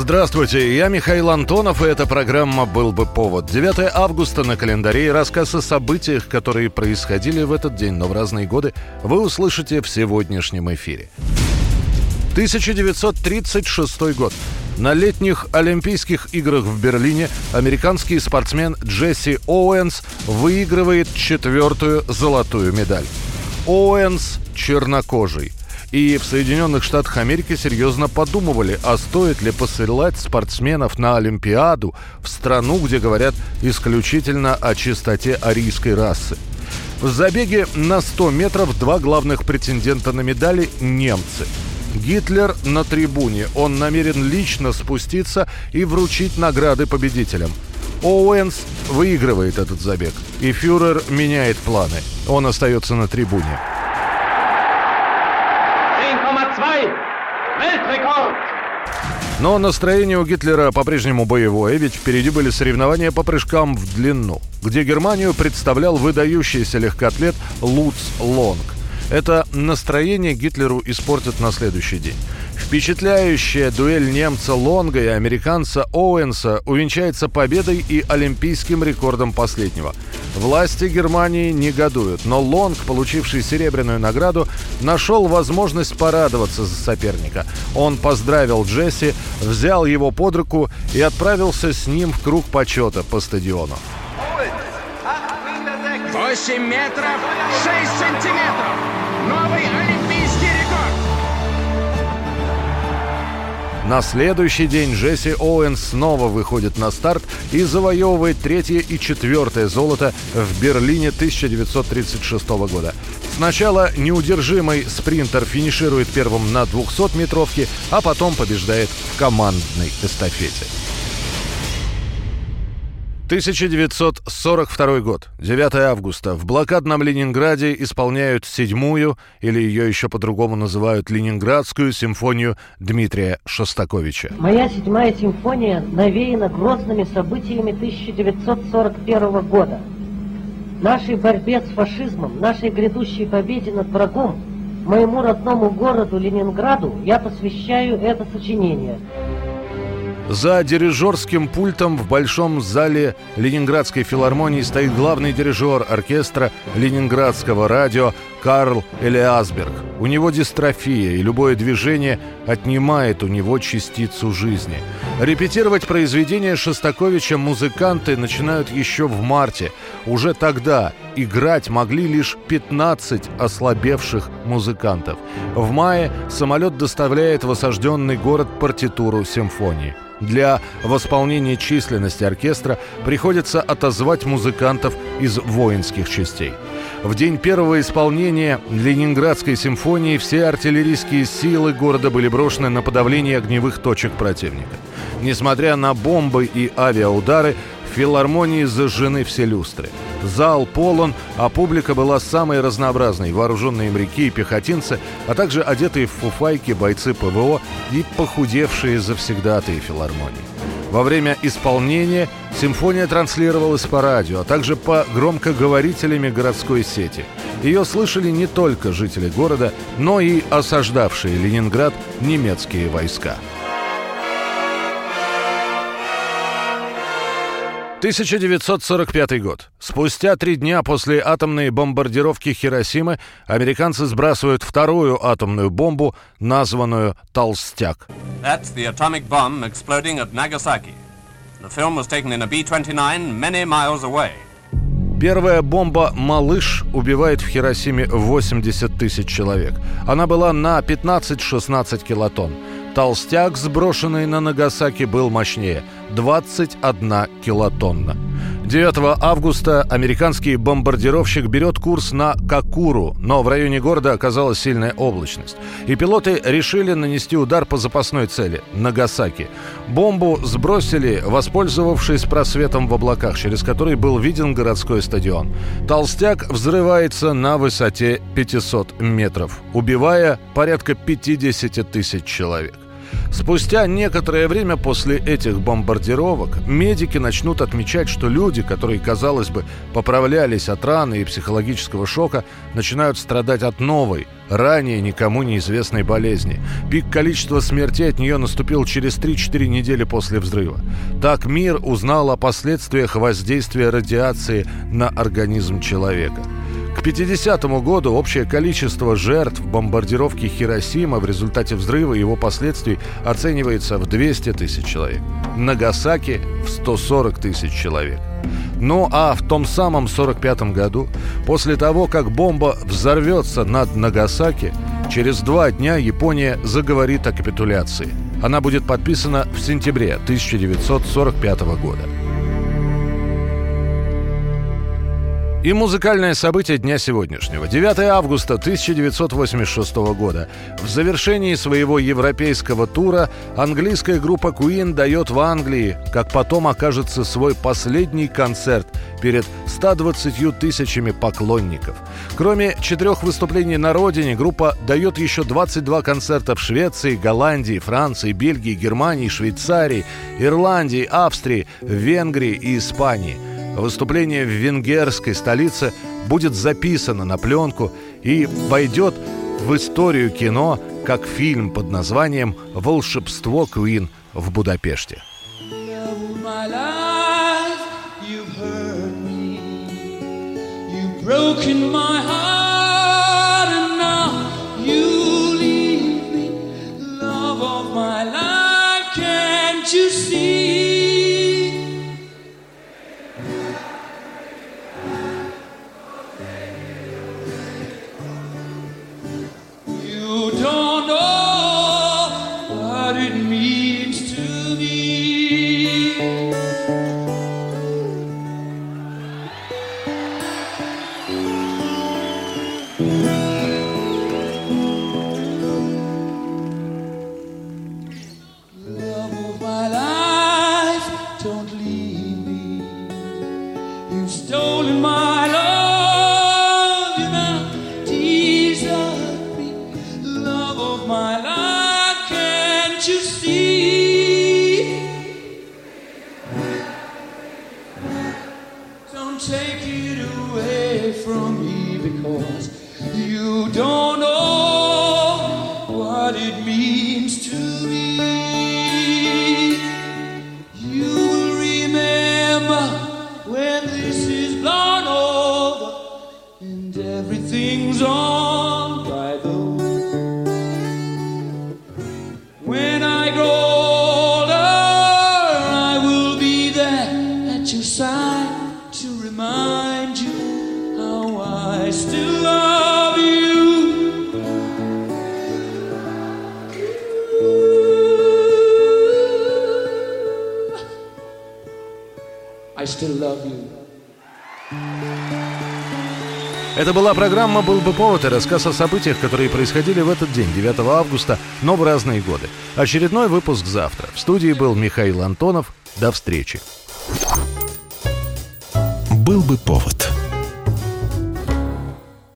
Здравствуйте, я Михаил Антонов, и эта программа «Был бы повод». 9 августа на календаре и рассказ о событиях, которые происходили в этот день, но в разные годы, вы услышите в сегодняшнем эфире. 1936 год. На летних Олимпийских играх в Берлине американский спортсмен Джесси Оуэнс выигрывает четвертую золотую медаль. Оуэнс чернокожий – и в Соединенных Штатах Америки серьезно подумывали, а стоит ли посылать спортсменов на Олимпиаду в страну, где говорят исключительно о чистоте арийской расы. В забеге на 100 метров два главных претендента на медали – немцы. Гитлер на трибуне. Он намерен лично спуститься и вручить награды победителям. Оуэнс выигрывает этот забег, и фюрер меняет планы. Он остается на трибуне. Weltrekord! Но настроение у Гитлера по-прежнему боевое, ведь впереди были соревнования по прыжкам в длину, где Германию представлял выдающийся легкоатлет Луц Лонг. Это настроение Гитлеру испортит на следующий день. Впечатляющая дуэль немца Лонга и американца Оуэнса увенчается победой и олимпийским рекордом последнего. Власти Германии негодуют, но Лонг, получивший серебряную награду, нашел возможность порадоваться за соперника. Он поздравил Джесси, взял его под руку и отправился с ним в круг почета по стадиону. 8 метров 6 сантиметров. Новый олимпийский рекорд. На следующий день Джесси Оуэн снова выходит на старт и завоевывает третье и четвертое золото в Берлине 1936 года. Сначала неудержимый спринтер финиширует первым на 200-метровке, а потом побеждает в командной эстафете. 1942 год, 9 августа. В блокадном Ленинграде исполняют седьмую, или ее еще по-другому называют Ленинградскую симфонию Дмитрия Шостаковича. Моя седьмая симфония навеяна грозными событиями 1941 года. Нашей борьбе с фашизмом, нашей грядущей победе над врагом, моему родному городу Ленинграду я посвящаю это сочинение – за дирижерским пультом в большом зале Ленинградской филармонии стоит главный дирижер оркестра Ленинградского радио Карл Элиасберг. У него дистрофия, и любое движение отнимает у него частицу жизни. Репетировать произведения Шостаковича музыканты начинают еще в марте. Уже тогда играть могли лишь 15 ослабевших музыкантов. В мае самолет доставляет в осажденный город партитуру симфонии. Для восполнения численности оркестра приходится отозвать музыкантов из воинских частей. В день первого исполнения Ленинградской симфонии все артиллерийские силы города были брошены на подавление огневых точек противника. Несмотря на бомбы и авиаудары, в филармонии зажжены все люстры. Зал полон, а публика была самой разнообразной. Вооруженные моряки и пехотинцы, а также одетые в фуфайки бойцы ПВО и похудевшие завсегдатые филармонии. Во время исполнения симфония транслировалась по радио, а также по громкоговорителями городской сети. Ее слышали не только жители города, но и осаждавшие Ленинград немецкие войска. 1945 год. Спустя три дня после атомной бомбардировки Хиросимы американцы сбрасывают вторую атомную бомбу, названную «Толстяк». That's the atomic bomb exploding at Nagasaki. The film was taken in a B-29 many miles away. Первая бомба «Малыш» убивает в Хиросиме 80 тысяч человек. Она была на 15-16 килотонн. Толстяк, сброшенный на Нагасаки, был мощнее – 21 килотонна. 9 августа американский бомбардировщик берет курс на Какуру, но в районе города оказалась сильная облачность. И пилоты решили нанести удар по запасной цели – Нагасаки. Бомбу сбросили, воспользовавшись просветом в облаках, через который был виден городской стадион. Толстяк взрывается на высоте 500 метров, убивая порядка 50 тысяч человек. Спустя некоторое время после этих бомбардировок медики начнут отмечать, что люди, которые, казалось бы, поправлялись от раны и психологического шока, начинают страдать от новой, ранее никому неизвестной болезни. Пик количества смертей от нее наступил через 3-4 недели после взрыва. Так мир узнал о последствиях воздействия радиации на организм человека. К 50 году общее количество жертв бомбардировки Хиросима в результате взрыва и его последствий оценивается в 200 тысяч человек. Нагасаки – в 140 тысяч человек. Ну а в том самом 45 году, после того, как бомба взорвется над Нагасаки, через два дня Япония заговорит о капитуляции. Она будет подписана в сентябре 1945 года. И музыкальное событие дня сегодняшнего. 9 августа 1986 года. В завершении своего европейского тура английская группа Queen дает в Англии, как потом окажется, свой последний концерт перед 120 тысячами поклонников. Кроме четырех выступлений на родине, группа дает еще 22 концерта в Швеции, Голландии, Франции, Бельгии, Германии, Швейцарии, Ирландии, Австрии, Венгрии и Испании – Выступление в венгерской столице будет записано на пленку и войдет в историю кино как фильм под названием «Волшебство Куин в Будапеште». you see take it away from me because you don't know what it means to me. You will remember when this is blown over and everything's on. Still love you. Это была программа «Был бы повод» и рассказ о событиях, которые происходили в этот день, 9 августа, но в разные годы. Очередной выпуск завтра. В студии был Михаил Антонов. До встречи. «Был бы повод»